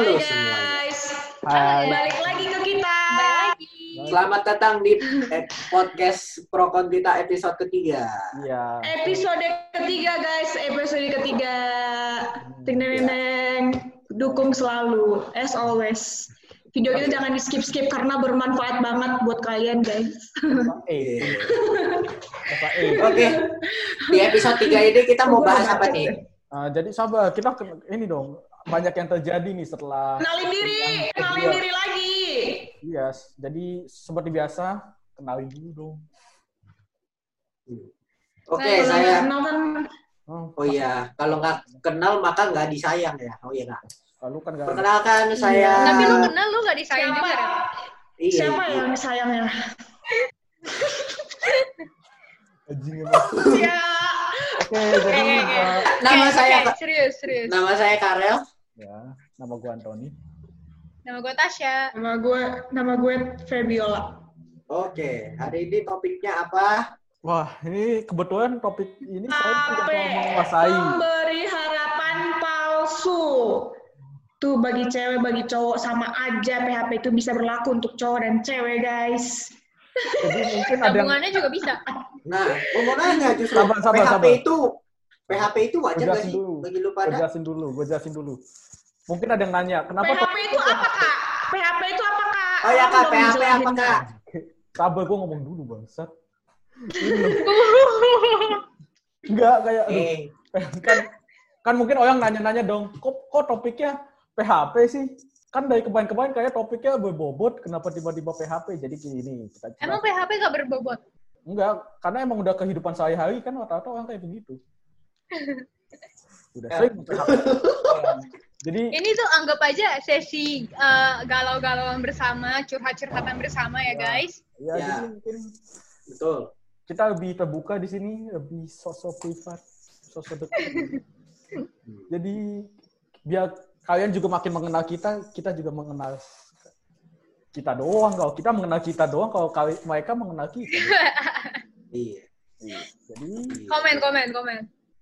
Halo Hai semuanya. guys, Hai. balik lagi ke kita. Selamat datang di eh, podcast Pro Kontita episode ketiga. Iya. Episode ketiga guys, episode ketiga. Ting deng, deng. Dukung selalu, as always. Video itu jangan di skip skip karena bermanfaat banget buat kalian guys. Bapak. Oke, di episode tiga ini kita mau bahas apa nih? Ah, jadi sabar, kita ke- ini dong banyak yang terjadi nih setelah Kenalin diri, kenalin kedua. diri lagi. Iya, jadi seperti biasa kenalin dulu dong. Oke, Nah, kalau saya. nggak kenal kan Oh, Oh iya, kalau nggak kenal maka nggak disayang ya. Oh iya nggak. lalu kan gak Perkenalkan saya. Tapi lu kenal lu gak disayang siapa? juga ya? Iya, Siapa iya. yang sayangnya? anjing emang. Ya, Oke, jadi Nama saya serius. nama saya Karel. Ya, nama gua Antoni. Nama gue Tasya. nama gue nama gue Febiola. Oke, hari ini topiknya apa? Wah, ini kebetulan topik ini saya tidak mau menguasai. Memberi harapan palsu. Tuh bagi cewek, bagi cowok sama aja PHP itu bisa berlaku untuk cowok dan cewek, guys. Jadi mungkin ada yang juga bisa. Nah, mau nanya justru Sabar, sabar, PHP sabar. itu PHP itu wajar Jelasin sih dulu. bagi lu Gue pada? jelasin dulu, gue jelasin dulu. Mungkin ada yang nanya, kenapa PHP topik itu apa, Kak? PHP itu apa, Kak? Oh ya kak, PHP apa kak? Sabar, gue ngomong dulu bangsat. Enggak, kayak, aduh, Eh, kan, kan mungkin orang nanya-nanya dong, kok, kok topiknya PHP sih? Kan dari kemarin-kemarin kayak topiknya berbobot, kenapa tiba-tiba PHP? Jadi gini, kita Emang PHP gak berbobot? Enggak, karena emang udah kehidupan sehari-hari kan rata-rata orang kayak begitu. Udah sering PHP. Jadi, Ini tuh anggap aja sesi eh, galau-galauan bersama, curhat-curhatan bersama ya guys. ya, Ya. jadi mungkin betul. kita lebih terbuka di sini, lebih sosok privat, sosok dekat. Jadi biar kalian juga makin mengenal kita, kita juga mengenal kita doang. Kalau kita mengenal kita doang, kalau kali, mereka mengenal kita. Iya. Jadi, Komen, komen, komen.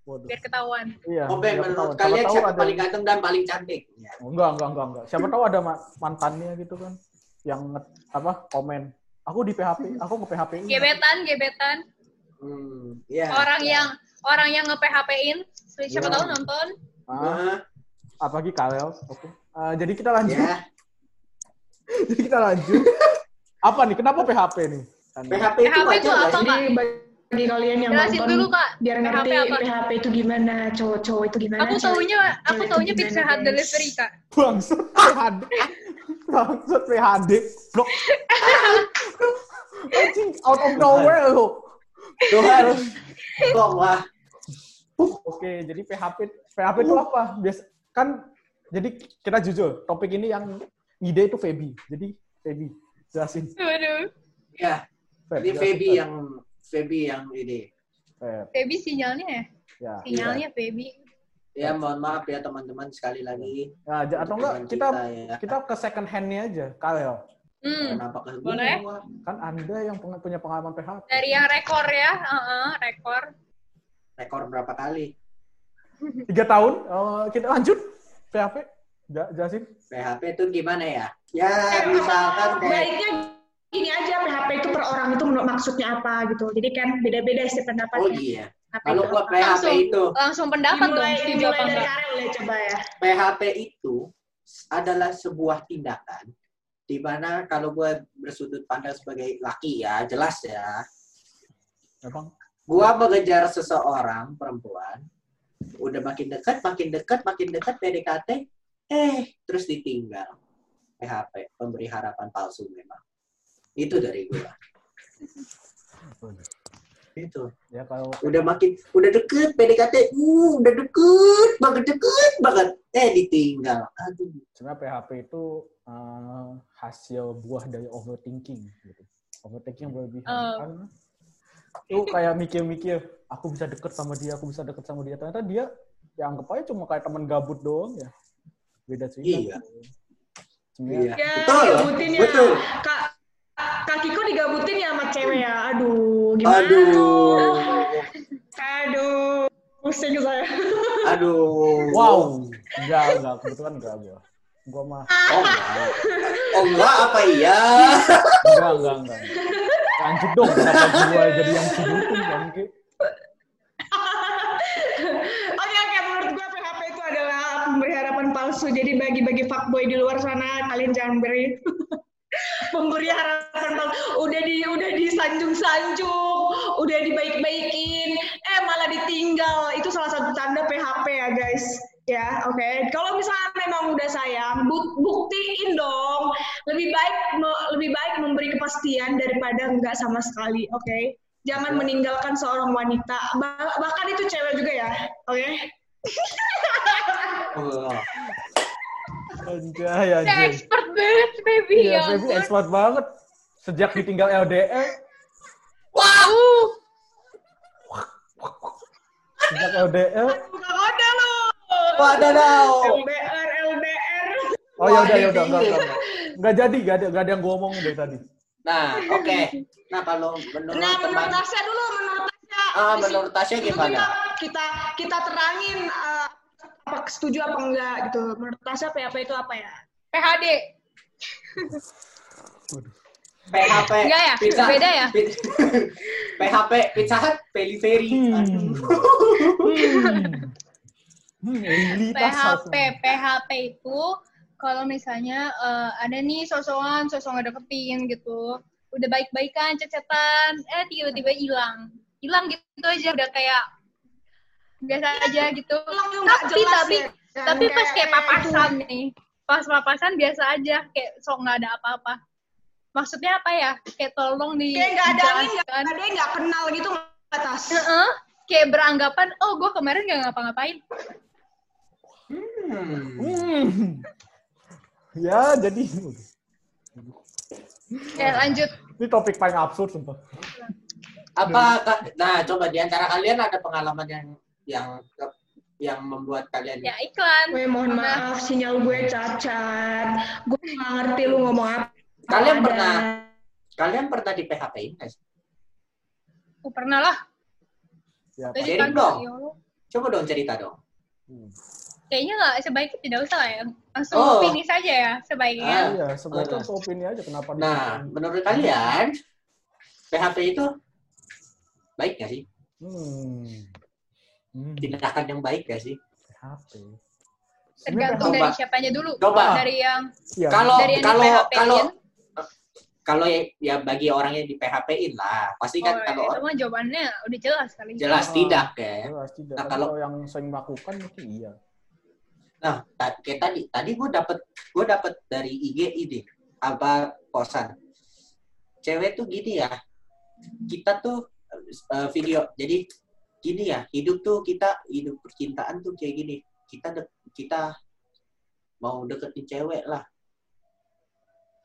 Waduh. Biar ketahuan. Iya, Oke, biar menurut ketahuan. kalian Siapa tahu siapa ada- paling ganteng dan paling cantik? Ya. Oh, enggak, enggak, enggak, enggak. Siapa tahu ada ma- mantannya gitu kan, yang nge- apa komen. Aku di PHP, aku nge PHP. Gebetan, gebetan. Hmm, iya. Orang yang orang yang nge-PHP-in. Siapa Ya. tahu nonton. Ah, apalagi Karel. Oke. Ah, jadi kita lanjut. ya. jadi kita lanjut. apa nih? Kenapa PHP nih? Kan- PHP itu PHP itu apa, sih? Jadi bagi kalian yang Jelasin nonton, dulu, Kak. biar ngerti PHP apa? PHP itu gimana, cowok-cowok itu gimana. Aku taunya aku taunya pizza hut delivery, Kak. Bangsat PHD. Bangsat PHD. Blok. Anjing, out of nowhere lo. Tuhan. Kok wah. Oke, jadi PHP PHP itu apa? Biasa kan jadi kita jujur, topik ini yang ngide itu Feby. Jadi Feby, jelasin. Waduh. Ya, Feb, ini jelasin, Feby Feb. yang Feby yang ini. Feb, Baby sinyalnya ya? ya. Sinyalnya baby. Ya, mohon maaf ya teman-teman sekali lagi. Nah, atau enggak Dengan kita ya. kita ke second hand-nya aja, Karel. Hmm. Kenapa ke Boleh. gua? Kan Anda yang punya pengalaman PHP. Dari yang rekor ya, Heeh, rekor. Rekor berapa kali? Tiga tahun, eh, kita lanjut PHP. Ja- Jelasin. PHP itu gimana ya? Ya, misalkan kayak baiknya gini aja PHP itu per orang itu menurut maksudnya apa gitu. Jadi kan beda-beda setiap pendapatnya. Oh iya. Apa Kalau buat PHP Langsung. itu, Langsung pendapat dong, dimulai, setuju apa dari enggak? Ya coba ya. PHP itu adalah sebuah tindakan di mana kalau gue bersudut pandang sebagai laki ya, jelas ya. Emang Gua mengejar seseorang perempuan, udah makin dekat, makin dekat, makin dekat PDKT, eh terus ditinggal. PHP, pemberi harapan palsu memang. Itu dari gua. Itu. ya kalau Udah makin, udah deket PDKT, uh, udah deket banget, deket banget. Eh ditinggal. Aduh. sebenarnya PHP itu eh, hasil buah dari overthinking gitu. Overthinking yang berlebihan. Karena itu kayak mikir-mikir, aku bisa deket sama dia, aku bisa deket sama dia. Ternyata dia ya anggap aja cuma kayak teman gabut doang ya. Beda cerita. Iya. Iya. Ya, Betul. ya. Betul. Kak, kakiku digabutin ya sama cewek ya. Aduh, gimana Aduh. tuh? Aduh, pusing saya. Aduh. Wow, enggak, enggak, kebetulan enggak gua. Gua mah Oh enggak. Oh enggak apa iya? enggak enggak enggak. Lanjut dong, kenapa gua jadi yang sudutun bangke? Oke oke menurut gue PHP itu adalah pemberi harapan palsu. Jadi bagi-bagi fuckboy di luar sana kalian jangan beri pemberi harapan palsu. Udah di udah disanjung-sanjung, udah dibaik-baikin, eh malah ditinggal. Itu salah satu tanda PHP ya guys. Ya, oke. Kalau misalnya memang udah sayang, bu- buktiin dong. Lebih baik lebih baik memberi kepastian daripada enggak sama sekali, oke? Jangan meninggalkan seorang wanita, Bah- bahkan itu cewek juga ya, oke? Oh. Anjay, Udah anjay. expert banget, baby. Iya, ya baby expert banget. Sejak ditinggal LDR, Uh, sejak LDR. Buka kode lo. Wadaw. LDR, LDR. Oh ya udah ya udah enggak enggak. enggak. Jadi, enggak ada enggak ada yang gua omongin dari tadi. Nah, oke. Nah, kalau menurut Nah, menurut teman Tasya dulu, menurut Tasya. Ah, menurut Tasya gimana? Kita kita terangin uh, apa setuju apa enggak gitu. Menurut Tasya PHP itu apa ya? PHD. PHP Enggak ya? Pizza, Beda ya? PHP Pizza Hut Pelivery. Hmm. Aduh. Hmm. Hmm, elitas PHP. PHP itu kalau misalnya eh, ada nih sosokan, sosok ngedeketin gitu, udah baik-baikan, cecetan, eh tiba-tiba hilang, hilang gitu aja udah kayak biasa aja gitu. Tapi tapi ya. Tapi pas kayak- kayak papasan nih, pas papasan biasa aja, kayak sok nggak ada apa-apa. Maksudnya apa ya? Kayak tolong di Kayak nggak ada angin, nggak ada yang nggak kenal gitu nggak tas. Heeh, kayak beranggapan, oh gue kemarin nggak ngapa-ngapain. Hmm. Hmm. Ya, jadi Ya lanjut. ini topik paling absurd sumpah. Apa nah coba di antara kalian ada pengalaman yang yang yang membuat kalian Ya iklan. Gue mohon maaf, sinyal gue cacat. Gue nggak ngerti lu ngomong apa. Kalian Ada. pernah kalian pernah di PHP in nggak sih? Oh, pernah lah. Ya, Tadi Sharing kan, dong. ya. Coba dong cerita dong. Hmm. Kayaknya nggak sebaiknya tidak usah lah ya. Langsung Oh. finish saja ya sebaiknya. Ah. Iya, sebaiknya Ah. langsung opini aja kenapa di- Nah, menurut kalian PHP itu baik nggak sih? Hmm. Hmm. Tindakan yang baik nggak sih? PHP. Tergantung dari siapanya dulu. Coba. Dari yang Iya. Kalau Dari yang di kalau PHP-in. kalau kalau ya, ya bagi orang yang di PHP-in lah, pasti kan oh, kalau itu mah jawabannya udah jelas kali. jelas Oh. tidak ya. Jelas tidak. Nah, kalau- kalau yang sering melakukan mungkin iya. Nah, kayak tadi, tadi gue dapet gue dapet dari IG ide apa posan. Cewek tuh gini ya, kita tuh eh, video, jadi gini ya, hidup tuh kita hidup percintaan tuh kayak gini. Kita de- kita mau deketin cewek lah.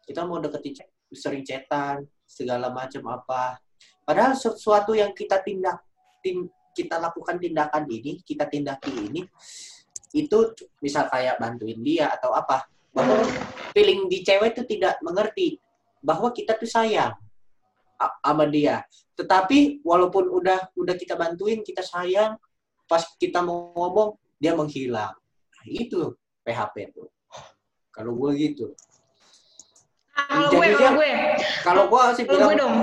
Kita mau deketin cewek, sering cetan, segala macam apa. Padahal sesuatu yang kita tindak, tin, kita lakukan tindakan ini, kita tindaki ini, itu misal kayak bantuin dia atau apa. Bahwa feeling di cewek itu tidak mengerti bahwa kita tuh sayang sama dia. Tetapi walaupun udah udah kita bantuin kita sayang pas kita mau ngomong dia menghilang. Nah, itu PHP tuh. Kalau gue gitu Kalau gue, kalau gue, kalau gue sih kalau gue bilang dong.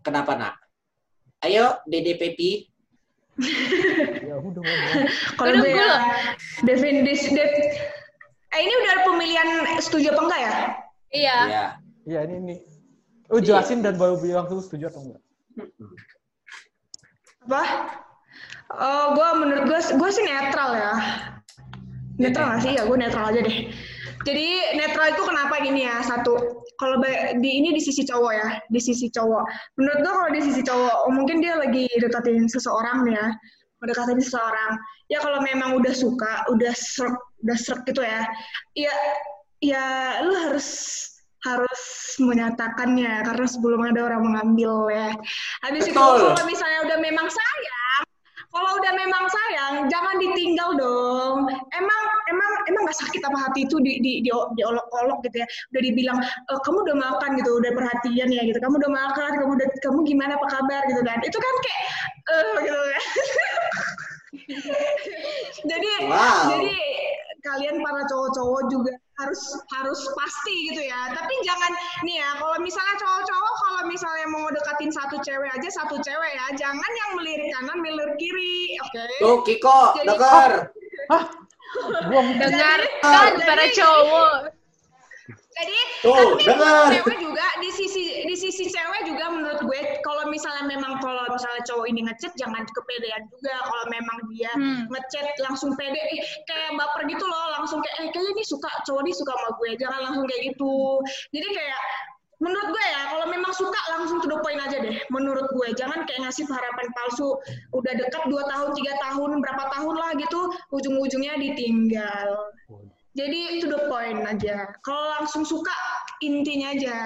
kenapa nak ayo Dede Pepi Ya udah. Kalau gue gue ya. Devin, dis, Dev, eh ini udah pemilihan setuju apa enggak ya? Iya. ya Iya ini ini. Oh jelasin dan baru bilang tuh setuju atau enggak? Apa? Oh, gue menurut gue, gue sih netral ya. Netral nggak sih? Ya gue netral aja deh. Jadi netral itu kenapa gini ya? Satu, kalau di ini di sisi cowok ya, di sisi cowok. Menurut gue kalau di sisi cowok, oh, mungkin dia lagi deketin seseorang nih ya, mendekatin seseorang. Ya kalau memang udah suka, udah serk, udah serk gitu ya, ya, ya lu harus harus menyatakannya karena sebelum ada orang mengambil ya. Habis itu kalau misalnya udah memang sayang, kalau udah memang sayang, jangan ditinggal dong. Emang emang emang nggak sakit apa hati itu di di di diolok-olok gitu ya. Udah dibilang e, kamu udah makan gitu, udah perhatian ya gitu. Kamu udah makan, kamu udah kamu gimana apa kabar gitu kan. Itu kan kayak eh gitu kan. jadi Wow. jadi kalian para cowok-cowok juga harus harus pasti gitu ya. Tapi jangan nih ya, kalau misalnya cowok-cowok kalau misalnya mau deketin satu cewek aja satu cewek ya, jangan yang melirik kanan, melirik kiri, oke? Tuh, Kiko, Jadi- denger. Hah? Gua Dengar kan para cowok. Jadi Tuh, tapi dengar. cewek juga di sisi di sisi cewek juga menurut gue kalau misalnya memang kalau misalnya cowok ini ngechat jangan kepedean juga. Kalau memang dia Hmm. ngechat langsung pede. Eh, kayak baper gitu loh langsung kayak eh kayaknya ini suka cowok ini suka sama gue. Jangan langsung kayak gitu. Jadi kayak menurut gue ya kalau memang suka langsung to the point aja deh menurut gue. Jangan kayak ngasih harapan palsu udah dekat dua tahun tiga tahun berapa tahun lah gitu ujung-ujungnya ditinggal jadi to the point aja. Kalau langsung suka intinya aja.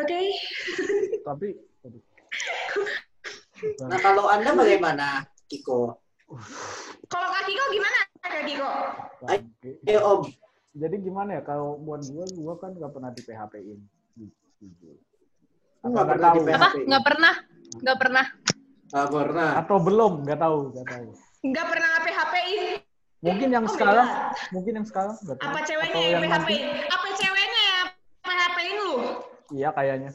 Oke? tapi aduh. Nah, kalau Anda bagaimana, Kiko? Kalau Kak Kiko gimana Kak Kiko? Eh, Om. Jadi gimana ya kalau buat gua gua kan nggak pernah di PHP-in. Apa Nggak nggak pernah tahu? di Apa? PHP. Nggak pernah. Nggak pernah. Nggak pernah. Atau belum? Nggak tahu, nggak tahu. Nggak pernah nge-PHP-in. Mungkin yang Oh, sekarang, beda. mungkin yang sekarang. Apa ceweknya Atau yang nanti. PHP-in? Apa ceweknya yang PHP-in lu? Iya kayaknya.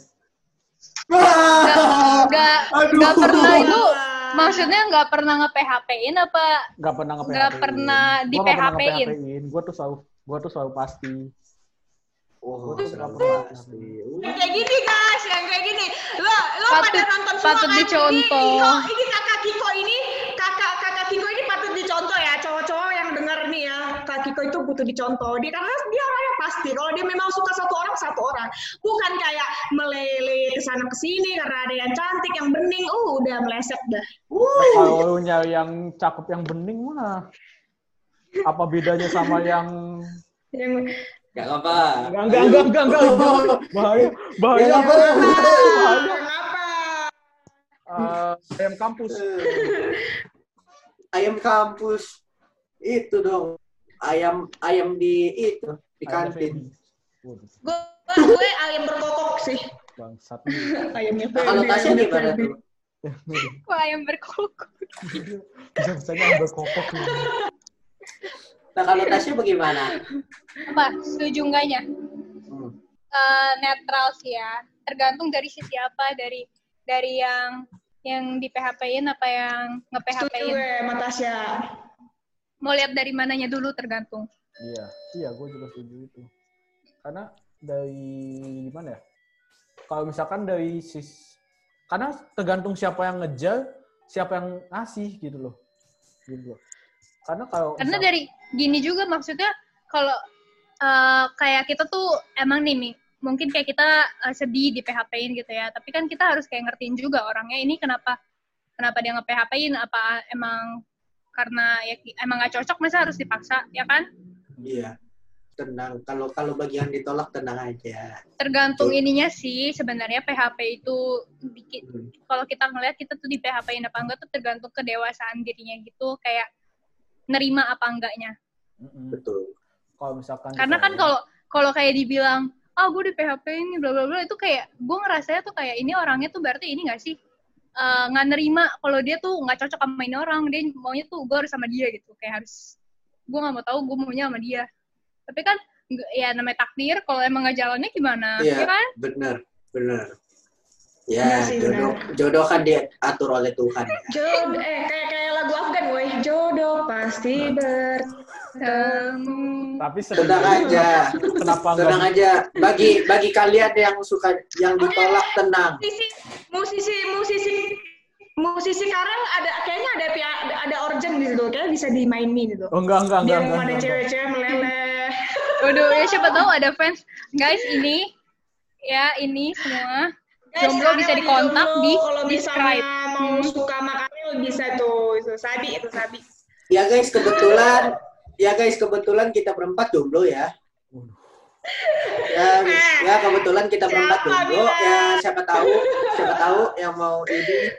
Nggak, Aduh. nggak pernah itu. Maksudnya nggak pernah nge-PHP-in apa? Nggak pernah nge Nggak pernah di PHP-in. Gua tuh selalu gua tuh selalu pasti. Oh, Gua tuh selalu pasti. Yang kayak gini guys, yang kayak gini. Lo lo pada nonton semua patut dicontoh. Ini, Kiko, ini kakak Kiko ini, kakak kakak Kiko ini patut dicontoh ya. Cowok-cowok yang denger nih ya, Kak Kiko itu dicontoh. Dia karena dia orangnya pasti. Kalau dia memang suka satu orang, satu orang. Bukan kayak melele ke sana ke sini karena ada yang cantik, yang bening. Uh, udah meleset dah. Kalau lu nyari yang cakep yang bening mah apa bedanya sama yang Yang Gak apa. enggak enggak enggak enggak, enggak. bahaya bahaya Ya, apa? bahaya Kenapa? Eh, ayam kampus Ayam kampus. Itu dong. Ayam ayam di itu di Ayam kantin. Gue gue ayam berkokok sih. bangsat Ayamnya Nah, kalau Tasya ayamnya gimana tuh? Kok ayam berkokok? biasanya yang berkokok nih. Nah, kalau Tasya bagaimana? Apa? Setuju enggaknya? Hmm. Eh, netral sih ya. Tergantung dari sisi apa, dari dari yang yang di PHP-in apa yang Setuju nge-PHP-in. gue, sama Tasya. Mau lihat dari mananya dulu tergantung. iya iya gue juga setuju itu. Karena dari gimana ya? Kalau misalkan dari sis karena tergantung siapa yang ngejar siapa yang ngasih gitu loh. Gitu. Loh karena kalau Karena misal- dari gini juga maksudnya kalau eh, kayak kita tuh emang nih mungkin kayak kita eh, sedih di PHP-in gitu ya, tapi kan kita harus kayak ngertiin juga orangnya ini kenapa? Kenapa dia nge-PHP-in apa emang karena ya emang gak cocok masa harus dipaksa ya kan? Iya. Tenang. Kalau kalau bagian ditolak tenang aja. Tergantung ininya sih sebenarnya PHP itu dikit Hmm. kalau kita ngeliat kita tuh di PHP-in apa enggak tuh tergantung kedewasaan dirinya gitu kayak nerima apa enggaknya. Betul. kalau misalkan Karena kan kalau kalau kayak dibilang, ah gue di PHP ini bla bla bla itu kayak gue ngerasanya tuh kayak ini orangnya tuh berarti ini gak sih Eh, nggak nerima kalau dia tuh nggak cocok sama ini orang dia maunya tuh gue harus sama dia gitu kayak harus gue nggak mau tahu gue maunya sama dia tapi kan ya namanya takdir kalau emang nggak jalannya gimana Iya. ya kan Benar, benar. Ya, sih, jodoh, jodoh kan diatur oleh Tuhan. ya. Jodoh, eh kayak kayak lagu Afgan, woi. Jodoh pasti bertemu. tapi Tenang aja, kenapa tenang aja. Bagi bagi kalian yang suka yang ditolak tenang. Musisi, musisi, musisi, musisi sekarang ada kayaknya ada pihak ada organ di situ, kayaknya bisa dimainin gitu. oh enggak enggak Dia enggak mau enggak, ada cewek-cewek meleleh. waduh ya siapa tahu ada fans guys ini ya ini semua Jomblo bisa dikontak jomblo, di kalau misalnya mau Hmm. suka makannya bisa tuh itu sabi itu sabi Ya guys, kebetulan ya guys, kebetulan kita berempat jomblo ya. Ya, ya kebetulan kita berempat jomblo. Ya siapa tahu, siapa tahu yang mau ini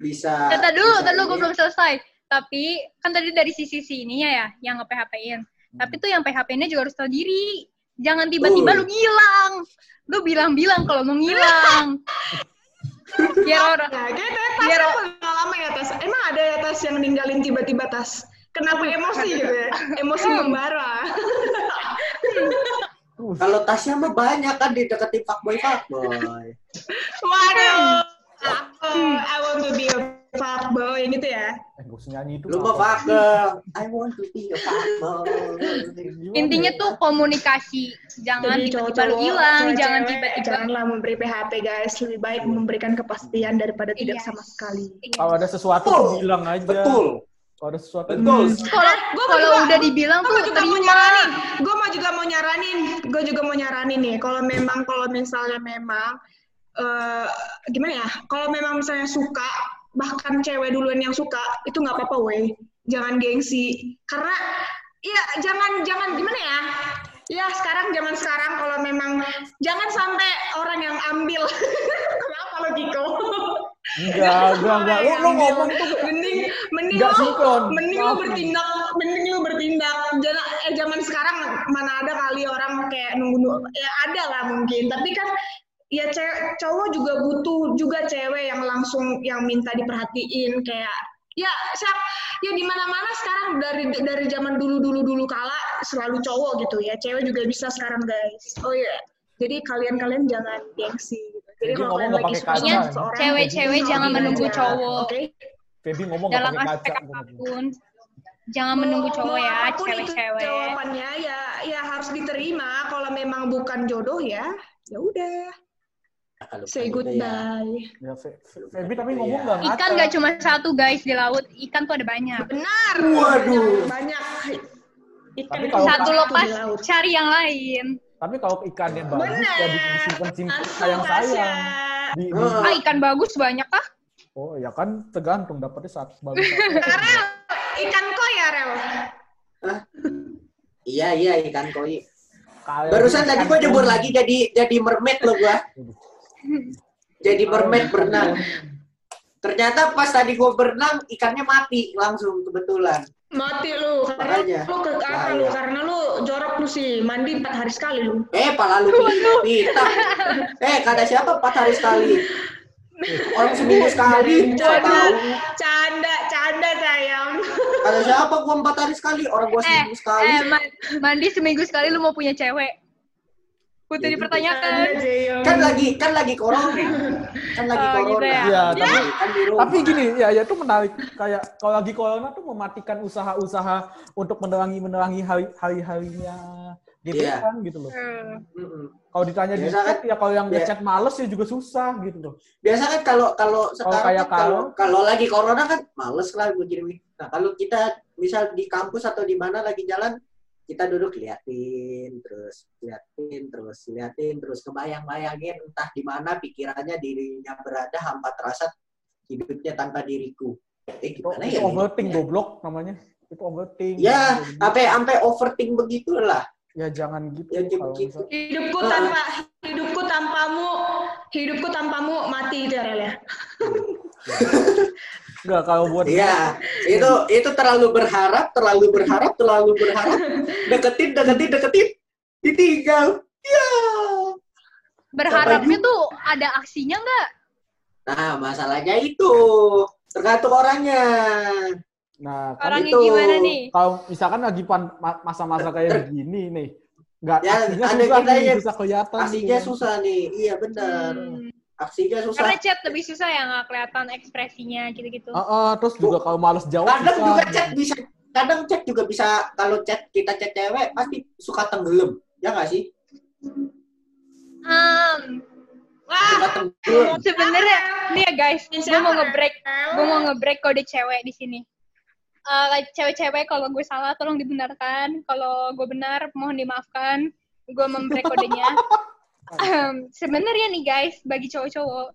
bisa. Tata dulu, ini. gue belum selesai. Tapi kan tadi dari sisi sininya ya, yang nge-PHP-in. Tapi tuh yang PHP-nya juga harus tahu diri. Jangan tiba-tiba Betul. lu ngilang. Lu bilang-bilang kalau mau ngilang. Biar orang Nah, kayak kayak tas Biar- kan pengalaman ya tas. Emang ada ya tas yang ninggalin tiba-tiba tas. Kenapa emosi gitu ya? Emosi membara. Uh, Kalau Tasya mah banyak kan dideketin fuckboy fuckboy. Waduh. Aku, I want to be a fuckboy gitu ya. eh, gak usah nyanyi itu. Lu mah. I want to be a fuckboy. Intinya ya? tuh komunikasi. Jangan tiba-tiba lu hilang, jangan tiba-tiba janganlah memberi PHP guys. Lebih baik memberikan kepastian daripada tidak Iya. sama sekali. Kalau ada sesuatu bilang aja. Betul. Kalau ada sesuatu Betul. Kalau Gua kalau udah dibilang Gue tuh juga mau terima. nyaranin, gue mau juga mau nyaranin, gue juga mau nyaranin nih. Kalau memang, kalau misalnya memang, eh gimana ya? Kalau memang misalnya suka, bahkan cewek duluan yang suka, itu nggak apa-apa, weh. Jangan gengsi, karena ya jangan jangan gimana ya? Ya sekarang zaman sekarang kalau memang jangan sampai orang yang ambil. Kenapa lo Kiko? Enggak, enggak, enggak. Lu, lu ngomong tuh mending lu sinkron. mending lu Maaf. bertindak mending lu bertindak. Jangan eh zaman sekarang mana ada kali orang kayak nunggu nunggu ya ada lah mungkin. Tapi kan ya cewek cowok juga butuh juga cewek yang langsung yang minta diperhatiin. Kayak ya siap ya di mana mana sekarang dari dari zaman dulu dulu dulu kala selalu cowok gitu ya. Cewek juga bisa sekarang guys. Oh iya. Jadi kalian kalian jangan gengsi gitu. jadi Jadi kalau kalian lagi pakai suka cewek-cewek jangan menunggu cowok. oke Feby ngomong nggak dalam pakai aspek kaca. apa pun. Jangan menunggu cowok ya, cewek-cewek. Jawabannya ya ya harus diterima. Kalau memang bukan jodoh ya, ya udah. Say bukan itu ya. goodbye. Ya, Fe- Fe- Feby tapi ngomong nggak ngaca. Ikan nggak cuma satu guys di laut, ikan tuh ada banyak. Benar. Waduh. Banyak. Ikan Tapi itu kalau Satu lepas, cari yang lain. Tapi kalau ikannya bagus Benar. ya disimpan simpan sayang sayang. Tasya. Di, di- Ah. Ah ikan bagus banyak kah? Oh ya kan tergantung dapetnya saat bagus. Rel, ikan koi ya Rel. Iya iya ikan koi. Kayak Barusan ikan tadi gua jebur lagi jadi jadi mermaid loh gua. Jadi mermaid berenang. Ternyata pas tadi gua berenang ikannya mati langsung kebetulan. Mati lu. Karena Makanya. lu ke apa Bahaya. lu? Karena lu jorok lu sih. Mandi empat hari sekali lu. Eh pala lu pita. Eh kata siapa empat hari sekali? Orang seminggu sekali. Canda, canda, canda sayang. Kata siapa gua empat hari sekali? Orang gua Eh, seminggu sekali. eh ma- mandi seminggu sekali lu mau punya cewek. Putih Ya, dipertanyakan. Jeyong. Kan lagi kan lagi corona. Kan lagi Oh, gitu corona. ya. Iya, tapi- kan di rumah. Tapi gini, ya, ya itu menarik. Kayak kalau lagi corona tuh mematikan usaha-usaha untuk menerangi menerangi hari hari harinya Iya. gebetan gitu loh. Mm-mm. Kalau ditanya di Biasa kan- chat ya kalau yang Iya. ngechat males ya juga susah gitu loh. biasa kan kalau kalau sekarang kan kalau kalau- kalau lagi corona kan males lah gue kirim. Nah kalau kita misal di kampus atau di mana lagi jalan kita duduk liatin terus liatin terus liatin terus kebayang-bayangin entah di mana pikirannya dirinya berada hampa terasa hidupnya tanpa diriku. Eh gimana itu ya? overthink goblok namanya. Itu overthink. Ya, Gitu. sampai sampai overthink begitulah. Ya jangan gitu Ya, misal- Hidupku Ah. tanpa hidupku tanpamu, hidupku tanpamu mati itu ya ya. Enggak kalau buat Iya, itu itu terlalu berharap, terlalu berharap, terlalu berharap. Deketin, deketin, deketin, ditinggal. Ya. Berharapnya tuh ada aksinya nggak? Nah, masalahnya itu tergantung orangnya. Nah, kan Orangnya itu. gimana nih? kalau misalkan lagi masa-masa kayak begini nih, nggak Ya, aslinya ada susah kita nih, ya- susah kelihatan. Aksinya nih. susah nih. Iya benar. Hmm, Aksinya susah. karena chat lebih susah ya nggak kelihatan ekspresinya gitu-gitu. Ah, ah, terus juga kalau males jawab Kadang susah. juga chat bisa kadang chat juga bisa kalau chat kita chat cewek pasti suka tenggelam. Ya nggak sih? Um, wah, sebenarnya nih ya guys, gue mau ngebreak, gue mau ngebreak kode cewek di sini. Eh, cewek-cewek kalau gue salah tolong dibenarkan, kalau gue benar mohon dimaafkan. Gue membreak kodenya. Em, sebenarnya nih guys, bagi cowok-cowok,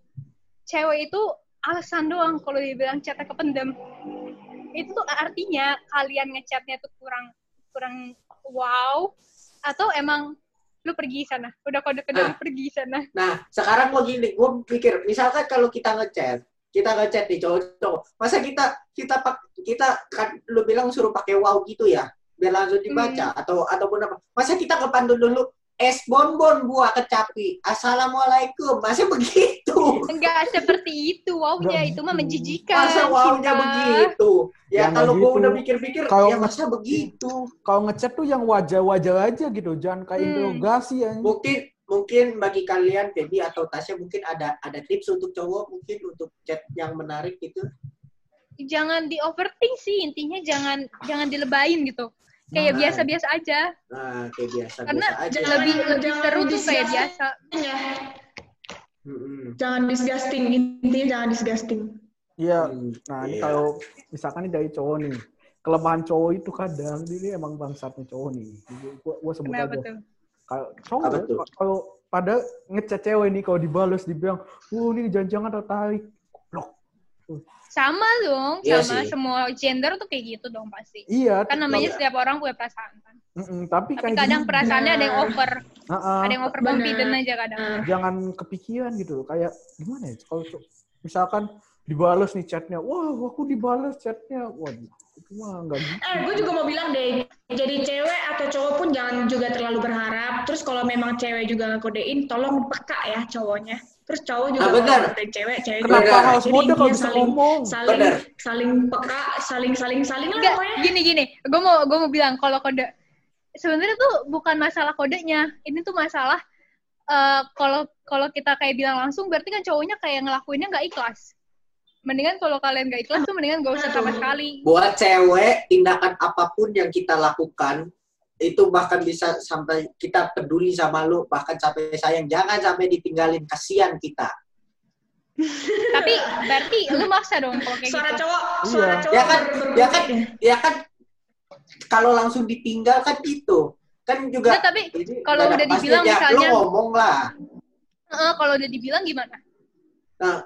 cewek itu alasan doang kalau dibilang chatnya kependem. Itu tuh artinya kalian ngechatnya tuh kurang kurang wow atau emang lu pergi sana, udah kode-kode lu Ah. pergi sana. Nah, sekarang gue gini, gue pikir, misalkan kalau kita ngechat, kita ngechat nih cowok-cowok, masa kita kita pak kita kan lu bilang suruh pakai wow gitu ya, biar langsung dibaca atau ataupun apa? Masa kita ke pantun dulu es bonbon buah kecapi, assalamualaikum, masa begitu? Enggak seperti itu wownya itu mah gitu. menjijikan. Masa wownya begitu? Ya, Ya, kalau gue gitu. udah pikir-pikir, Kalau ya masa begitu? Kalau ngechat tuh yang wajar-wajar aja gitu, jangan kayak Hmm. interogasi ya. Mungkin mungkin bagi kalian Feby atau Tasya mungkin ada ada tips untuk cowok mungkin untuk chat yang menarik gitu. Jangan di overthink sih intinya jangan jangan dilebayin gitu. Kayak Nah. biasa-biasa aja. Nah, kayak biasa Karena biasa aja. jangan- lebih lebih jangan seru tuh kayak biasa. Ya, jangan disgusting intinya jangan disgusting. Iya. Hmm, Nah, ini iya. kalau misalkan ini dari cowok nih. Kelemahan cowok itu kadang ini emang bangsatnya cowok nih. Gua, gua sebut Kenapa aja. tuh? Kalau cowok tuh? kalau pada ngechat cewek nih kalau dibales dibilang, "Uh, ini jangan-jangan tertarik." Loh. Sama dong, Iya sama sih. semua gender tuh kayak gitu dong pasti. Iya. Kan namanya Iya. setiap orang punya perasaan kan. Mm-mm, tapi, Tapi kayak kadang gini, perasaannya ada yang over, uh-uh, ada yang over confident aja kadang. Jangan kepikiran gitu loh. Kayak gimana ya? Kalau misalkan dibales nih chatnya, wah aku dibales chatnya, waduh itu mah nggak gitu. Eh, gue juga mau bilang deh, jadi cewek atau cowok pun jangan juga terlalu berharap. Terus kalau memang cewek juga ngakodein, tolong peka ya cowoknya. Terus cowok juga Ah, benar. kalau ngakodein cewek, cewek Kenapa juga. Harus Jadi mode kalau bisa saling, ngomong? saling, Benar. saling peka, saling, saling, saling lah pokoknya. gini gini, gue mau gue mau bilang kalau kode sebenarnya tuh bukan masalah kodenya, ini tuh masalah eh, kalau kalau kita kayak bilang langsung berarti kan cowoknya kayak ngelakuinnya nggak ikhlas. Mendingan kalau kalian nggak ikhlas tuh mendingan gak usah sama sekali. Buat cewek, tindakan apa pun yang kita lakukan itu bahkan bisa sampai kita peduli sama lu, bahkan sampai sayang. Jangan sampai ditinggalin, kasihan kita. Tapi berarti lu maksa dong kalau kayak Suara gitu. cowok, Iya. suara cowok. Ya kan, ya kan, ya kan. Kalau langsung ditinggal kan itu, kan juga. Enggak, tapi kalau udah dibilang pastinya. misalnya- lu ngomong lah. eh, kalau udah dibilang gimana? Nah,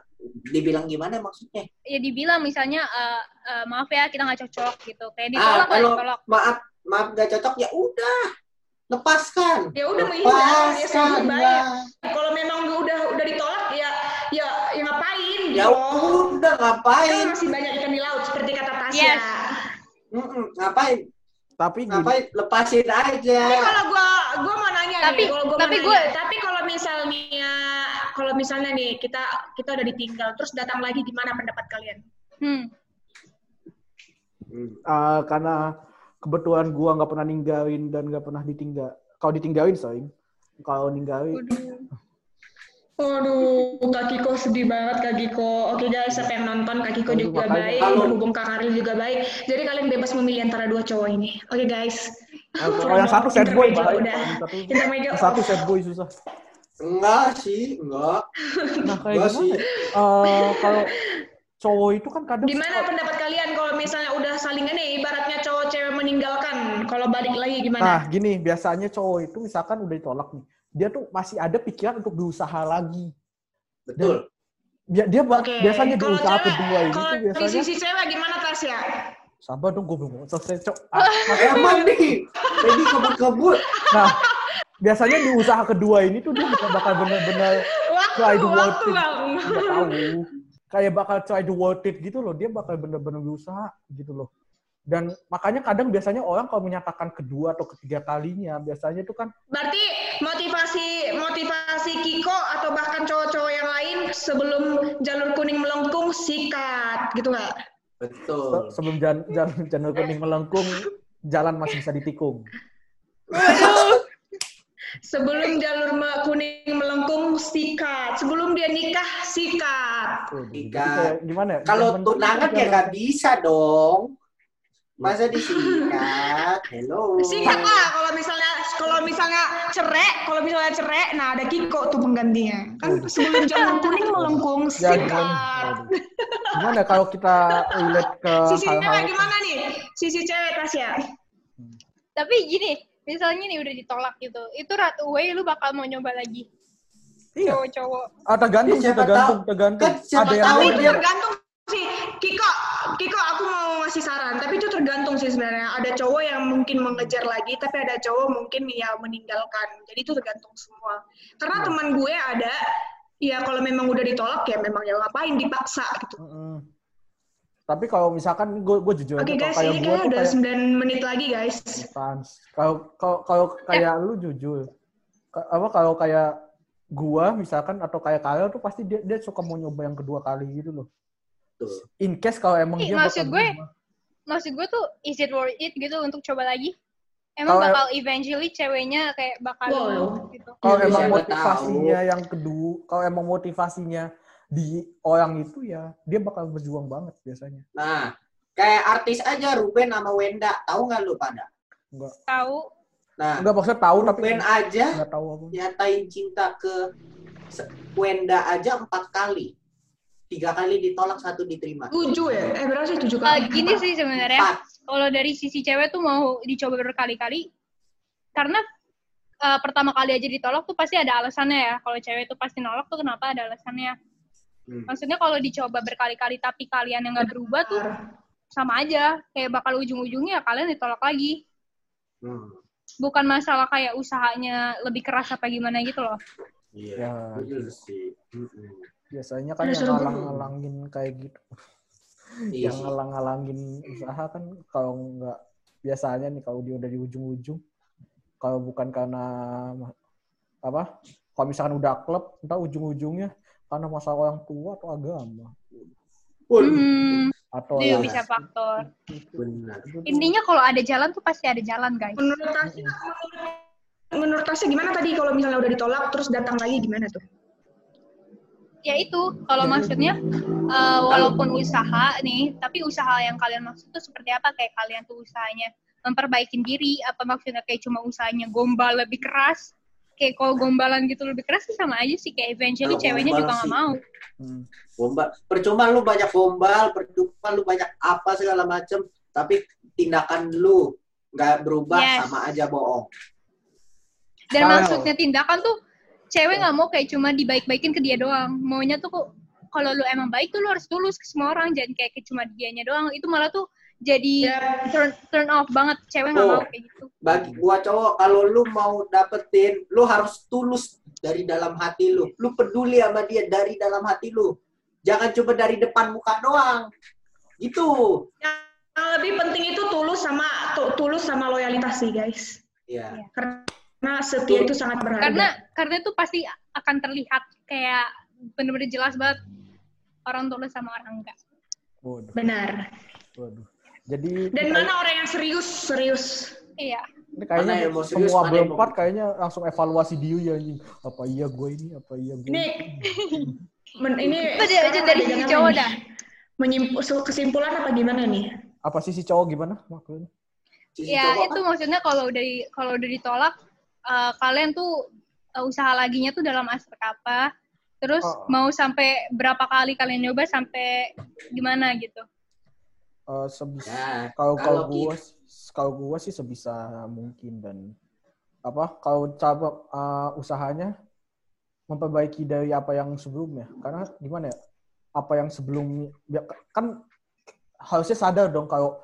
dibilang gimana maksudnya? Ya dibilang misalnya eh, eh, maaf ya kita nggak cocok gitu. Kayak Ah, ditolak lah, kalau ditolak. maaf, maaf gak cocok ya udah, lepaskan. Ya udah menghindar, ya lah. Kalau memang udah udah ditolak, ya ya, ya ngapain? Ya gitu. udah Kan ngapain? masih banyak ikan di laut seperti kata Tasya. Yes. Mm-mm, ngapain? Tapi gini, Ngapain? Lepasin aja. Tapi kalau gua gua mau nanya Tapi- nih, kalau gua tapi mau gua- nanya, tapi kalau misalnya kalau misalnya nih kita kita udah ditinggal terus datang lagi gimana pendapat kalian? Hmm. Hmm. uh, karena kebetulan gua nggak pernah ninggalin dan nggak pernah ditinggal. Kalau ditinggalin, sorry. Kalau ninggalin, Waduh. Waduh, Kak Kiko sedih banget Kak Kiko. Oke guys, siapa yang nonton Kak Kiko Aduh, juga makanya. baik, Kalau- berhubung Kak Karil juga baik. Jadi kalian bebas memilih antara dua cowok ini. Oke guys. kalau yang satu sad boy, bahaya. udah. Yang satu, sad boy susah. Enggak sih, enggak. Nah, kayak Enggak gimana? sih. ya? Eh, kalau cowok itu kan kadang Gimana pendapat kalian kalau misalnya udah saling ini ibaratnya cowok cewek meninggalkan, kalau balik lagi Nah, gimana? gini, biasanya cowok itu misalkan udah ditolak nih, dia tuh masih ada pikiran untuk berusaha lagi. Betul. Dia, dia Oke, biasanya di kalau usaha cewek- kedua ini Kalau tuh di biasanya sisi cewek gimana Tasya? sabar dong gue belum selesai cok. Ah, Emang nih, jadi kebut-kebut. Nah, biasanya di usaha kedua ini tuh dia bakal bakal bener-bener try the worth it. Nggak tahu. Kayak bakal try the worth it gitu loh. Dia bakal bener-bener berusaha gitu loh. Dan makanya kadang biasanya orang kalau menyatakan kedua atau ketiga kalinya, biasanya itu kan Berarti motivasi motivasi Kiko atau bahkan cowok-cowok yang lain sebelum jalur kuning melengkung sikat gitu nggak? Betul. sebelum jalan jalan janur kuning melengkung, jalan masih bisa ditikung. Sebelum jalur kuning melengkung sikat, sebelum dia nikah sikat. Kayak gimana ya? Kalau tunangan ya nggak bisa dong. Masa disikat? Hello. Sikat lah kalau misalnya kalau misalnya cerai, kalau misalnya cerai, nah ada Kiko tuh penggantinya. Kan sebelum jalur kuning melengkung sikat. Gimana kalau kita relate ke Sisi cewek hal-hal gimana nih? Sisi cewek Tasya. Tapi gini, misalnya nih udah ditolak gitu, itu right away lu bakal mau nyoba lagi. Iya. Cowok-cowok. Ah, tergantung Ya, sih, tergantung, tergantung. Kan Ada yang tahu itu tergantung sih. Kiko, Kiko aku mau ngasih saran. Tapi itu tergantung sih sebenarnya. Ada cowok yang mungkin mengejar lagi, tapi ada cowok mungkin ya meninggalkan. Jadi itu tergantung semua. Karena teman gue ada, ya kalau memang udah ditolak ya memang ya ngapain dipaksa gitu. Mm-mm. Tapi kalau misalkan gue gue jujur Oke aja guys, ini kayak udah kayak 9 menit lagi guys. Kalau kalau kalau kayak lu jujur. Apa kalau kayak gua misalkan atau kayak kalian tuh pasti dia dia suka mau nyoba yang kedua kali gitu loh. In case kalau emang Ih, dia maksud bakal gue, berubah. Maksud gue tuh, is it worth it gitu untuk coba lagi? Emang Kalau- bakal eventually ceweknya kayak bakal Wow. gitu. kalau Ya, emang motivasinya yang kedua, kalau emang motivasinya di orang itu ya dia bakal berjuang banget biasanya. Nah, kayak artis aja Ruben sama Wenda, tahu nggak lu pada? Enggak Tahu. Nah, enggak maksudnya tahu tapi Ruben aja enggak tahu apa. nyatain cinta ke Wenda aja empat kali. Tiga kali ditolak, satu diterima. Tujuh ya? Eh berapa sih tujuh kali? gini sih sebenarnya, Empat. kalau dari sisi cewek tuh mau dicoba berkali-kali, karena eh, pertama kali aja ditolak tuh pasti ada alasannya ya. Kalau cewek tuh pasti nolak tuh kenapa ada alasannya. Hmm. Maksudnya kalau dicoba berkali-kali tapi kalian yang nggak berubah tuh sama aja. Kayak bakal ujung-ujungnya kalian ditolak lagi. Hmm. Bukan masalah kayak usahanya lebih keras apa gimana gitu loh. Iya, Ya, betul sih. Mm-mm. Biasanya kan Ada yang ngalang-ngalangin kayak gitu. Iya yang ngalang-ngalangin usaha kan kalau nggak biasanya nih kalau dia udah di ujung-ujung kalau bukan karena apa kalau misalkan udah klub entah ujung-ujungnya karena masalah orang tua atau agama Hmm, atau itu yang- bisa faktor. benar. Intinya kalau ada jalan tuh pasti ada jalan, guys. Menurut Tasya, menurut, Tasya gimana tadi kalau misalnya udah ditolak terus datang lagi gimana tuh? ya itu kalau maksudnya eh, walaupun usaha nih tapi usaha yang kalian maksud tuh seperti apa kayak kalian tuh usahanya memperbaikin diri apa maksudnya kayak cuma usahanya gombal lebih keras kayak kalau gombalan gitu lebih keras sih sama aja sih kayak eventually Kalau ceweknya gombal juga nggak sih. mau Hmm. Gombal. Percuma lu banyak gombal, percuma lu banyak apa segala macem, tapi tindakan lu nggak berubah Yes. sama aja bohong. dan Kalau- maksudnya tindakan tuh cewek nggak mau kayak cuma dibaik-baikin ke dia doang maunya tuh kok kalau lu emang baik tuh lu harus tulus ke semua orang jangan kayak ke cuma dianya doang itu malah tuh jadi turn turn off banget cewek nggak Oh. mau kayak gitu Bagi gua cowok, kalau lu mau dapetin, lu harus tulus dari dalam hati lu. Lu peduli sama dia dari dalam hati lu. Jangan cuma dari depan muka doang. Gitu. Yang lebih penting itu tulus sama tu- tulus sama loyalitas sih guys. Iya. Karena setia itu sangat berharga. karena karena itu pasti akan terlihat kayak bener-bener jelas banget orang tulus sama orang enggak waduh benar. waduh jadi Dan mana orang yang serius serius? iya ini kayaknya Mana yang mau serius, semua berempat kayaknya langsung evaluasi diri ya anjing. apa iya gue ini apa iya gue Ini men- ini dia aja dari sisi cowok dah. Menyimpu- kesimpulan apa gimana nih? apa sih si cowok gimana maksudnya Sisi ya cowok itu maksudnya kalau udah di, kalau udah ditolak eh, kalian tuh eh, usaha laginya tuh dalam aspek apa terus Oh. mau sampai berapa kali kalian nyoba sampai gimana gitu Eh, sebisa Ya, kalau kalau kalau gua kalau gua sih sebisa mungkin dan apa kalau coba uh, usahanya memperbaiki dari apa yang sebelumnya. Karena gimana ya apa yang sebelumnya ya, kan harusnya sadar dong kalau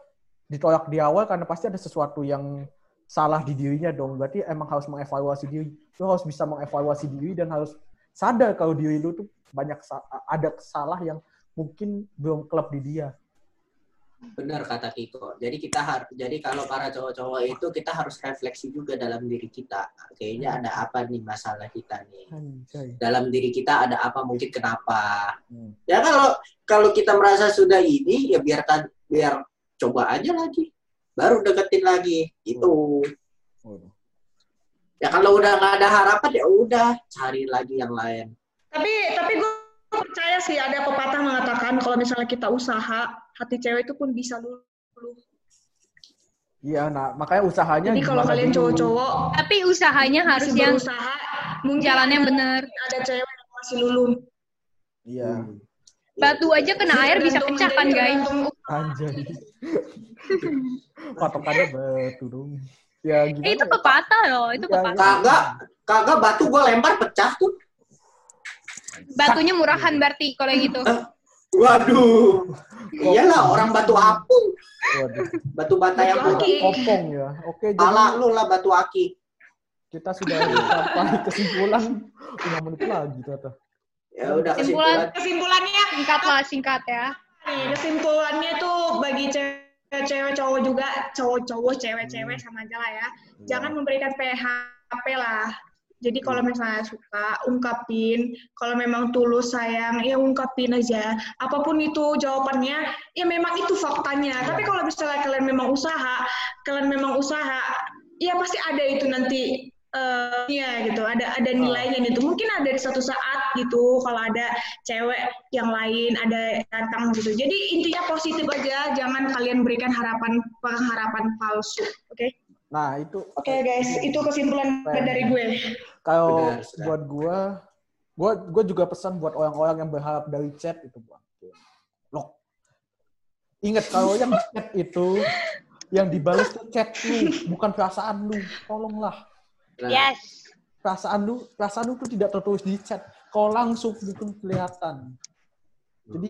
ditolak di awal karena pasti ada sesuatu yang salah di dirinya dong. Berarti emang harus mengevaluasi diri. Lu harus bisa mengevaluasi diri dan harus sadar kalau diri lu tuh banyak ada salah yang mungkin belum klub di dia Benar kata Kiko. Jadi kita harus jadi kalau para cowok-cowok itu kita harus refleksi juga dalam diri kita. Kayaknya ada apa nih masalah kita nih. Dalam diri kita ada apa mungkin kenapa. Hmm. Ya kalau kalau kita merasa sudah ini ya biarkan biar coba aja lagi. Baru deketin lagi. Itu. Ya kalau udah nggak ada harapan ya udah cari lagi yang lain. Tapi tapi gue percaya sih ada pepatah mengatakan kalau misalnya kita usaha hati cewek itu pun bisa luluh. Iya, nah makanya usahanya Jadi kalau kalian cowok-cowok tapi usahanya harus yang berusaha, mungkin jalannya ada- bener ada cewek yang masih lulun. Iya, Hmm. batu aja kena air bisa pecah kan guys anjay. Patokannya batu dong. Ya eh, itu ya? pepatah loh itu Ya, pepatah Kagak kagak batu gua lempar pecah tuh. batunya murahan berarti kalau gitu Waduh. Iyalah orang batu apung, Waduh. batu bata yang Batu putih. aki. Kopong ya. Oke, Pala lu lah batu aki. kita sudah sampai kesimpulan 5 menit lagi ternyata. Ya udah Kesimpulan. kesimpulan. kesimpulannya singkat lah singkat ya kesimpulannya tuh bagi cewek cewek cowok juga, cowok-cowok, cewek-cewek sama aja lah ya. Jangan memberikan PHP lah. Jadi kalau misalnya suka, ungkapin. Kalau memang tulus sayang, ya ungkapin aja. Apa pun itu jawabannya, ya memang itu faktanya. Tapi kalau misalnya kalian memang usaha, kalian memang usaha, ya pasti ada itu nanti eh ya gitu. Ada ada nilainya gitu. Mungkin ada di suatu saat gitu kalau ada cewek yang lain ada datang gitu. Jadi intinya positif aja, jangan kalian berikan harapan pengharapan palsu. Oke? Nah, itu Oke guys, itu kesimpulan dari gue. kalau buat gua gua gua juga pesan buat orang-orang yang berharap dari chat itu buat Loh. Ingat kalau yang chat itu yang dibalas tuh chat lu, bukan perasaan lu. Tolonglah. Nah, Yes. Perasaan lu, perasaan lu tuh tidak tertulis di chat. Kalau langsung bukan kelihatan. Jadi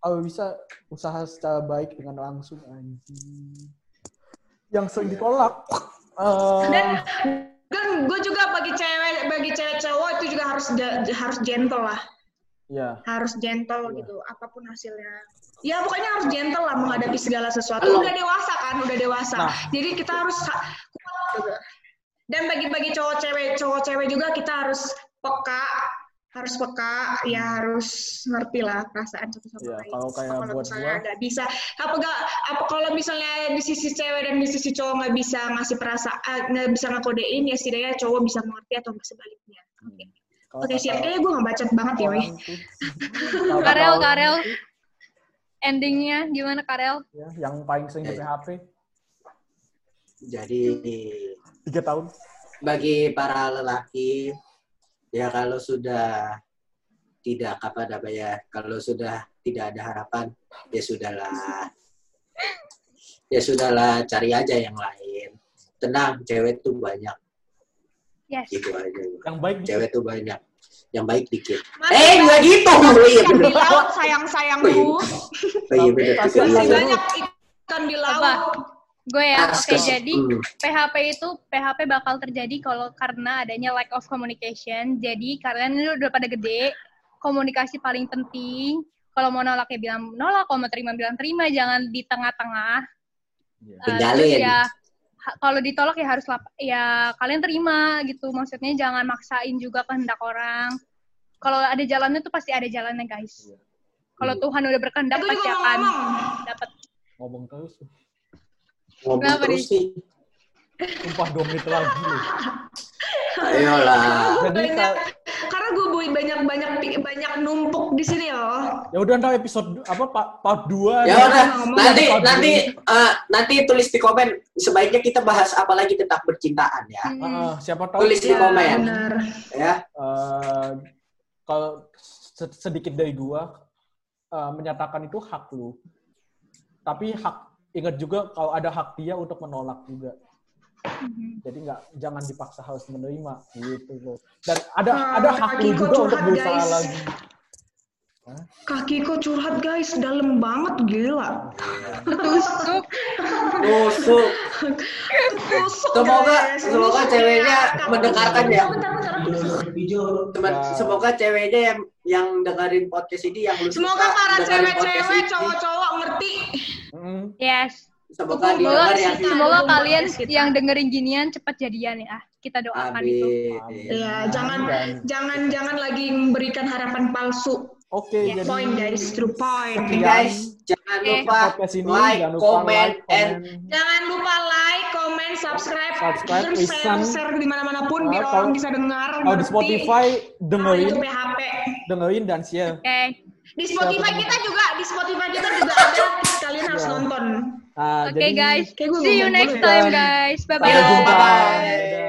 kalau bisa usaha secara baik dengan langsung anjing. Yang sering ditolak. eh, Dan dan gue juga bagi cewek bagi cewek cowok itu juga harus harus gentle lah. ya. Harus gentle Iya. gitu apa pun hasilnya. Ya pokoknya harus gentle lah menghadapi segala sesuatu. Halo. Udah dewasa kan, udah dewasa. Nah. Jadi kita harus ha- kuat gitu. Dan bagi-bagi cowok cewek cowok cewek juga kita harus peka harus peka ya harus ngerti lah perasaan satu sama Iya, lain. kalau kayak kalau buat misalnya gua- nggak bisa apa nggak apa kalau misalnya di sisi cewek dan di sisi cowok nggak bisa ngasih perasaan nggak bisa ngakodein ya setidaknya cowok bisa mengerti atau sebaliknya oke Kalau oke kata siap kayaknya gue nggak bacot banget ya weh Karel, Karel. Endingnya gimana Karel? ya, yang paling sering di Eh. PHP Jadi tiga tahun. bagi para lelaki ya kalau sudah tidak apa namanya kalau sudah tidak ada harapan ya sudahlah. Ya sudahlah cari aja yang lain. Tenang cewek tuh banyak. Yes. gitu aja. Yang baik cewek tuh banyak. Yang baik dikit Masih eh nggak gitu. Oh iya ikan di laut sayang sayangku oh iya bener. Kasih juga. masih Iya. banyak ikan di laut? Gue ya, oke kes- jadi. PHP itu PHP bakal terjadi kalau karena adanya lack of communication. Jadi kalian ini udah pada gede, komunikasi paling penting. Kalau mau nolak ya bilang nolak, kalau mau terima bilang terima, jangan di tengah-tengah. Iya. Eh, Tinggalin. terus ya kalau ditolak ya harus lap- ya kalian terima gitu. Maksudnya jangan maksain juga kehendak orang. Kalau ada jalannya tuh pasti ada jalannya guys. Iya. Kalau Tuhan udah berkehendak pasti akan dapat. Ngomong terus. Ngomong Kenapa, terus sih. Sumpah dua menit lagi. Loh. ayolah Jadi banyak karena gue banyak banyak banyak numpuk di sini loh. Ya udah ntar episode apa part, part 2 ya udah nanti nanti eh, nanti tulis di komen. Sebaiknya kita bahas apa lagi tentang percintaan ya. Hmm. siapa tahu Tulis di Ya, komen. benar. ya. Eh, kalau se- sedikit dari gua eh, menyatakan itu hak lu. Tapi hak ingat juga kalau ada hak dia untuk menolak juga. Mhm. Jadi nggak jangan dipaksa harus menerima gitu loh. Dan ada Nah, ada hak lu juga untuk curhat, berusaha guys. lagi. kaki kok curhat guys dalam banget gila Tusuk. tusuk Tusuk, Semoga guys. semoga ceweknya ya. mendengarkan ya. Bentar, bentar, bentar. Teman, Ya. semoga ceweknya yang yang dengerin podcast ini yang lu semoga para cewek-cewek cowok-cowok ngerti Mm, Yes. Semoga Semoga kita- Semoga kalian kita. yang dengerin ginian cepat jadian ya. Kita doakan itu. Amin. ya jangan Dan- jangan jangan lagi memberikan harapan palsu Oke, Ya, jadi point guys true point Oke guys, jangan Oke. lupa podcast ini like, jangan lupa comment, like, and comment. Jangan lupa like, comment, subscribe, Subscribe, terus share, share di mana-mana pun biar orang bisa dengar. Kalau di. Spotify dengerin, PHP. dengerin dan share. Oke. Di Spotify kita juga, di Spotify kita juga ada. Kalian harus nonton. Nah, Oke jadi guys. See you next time guys. Bye. Bye-bye. bye. Dadah.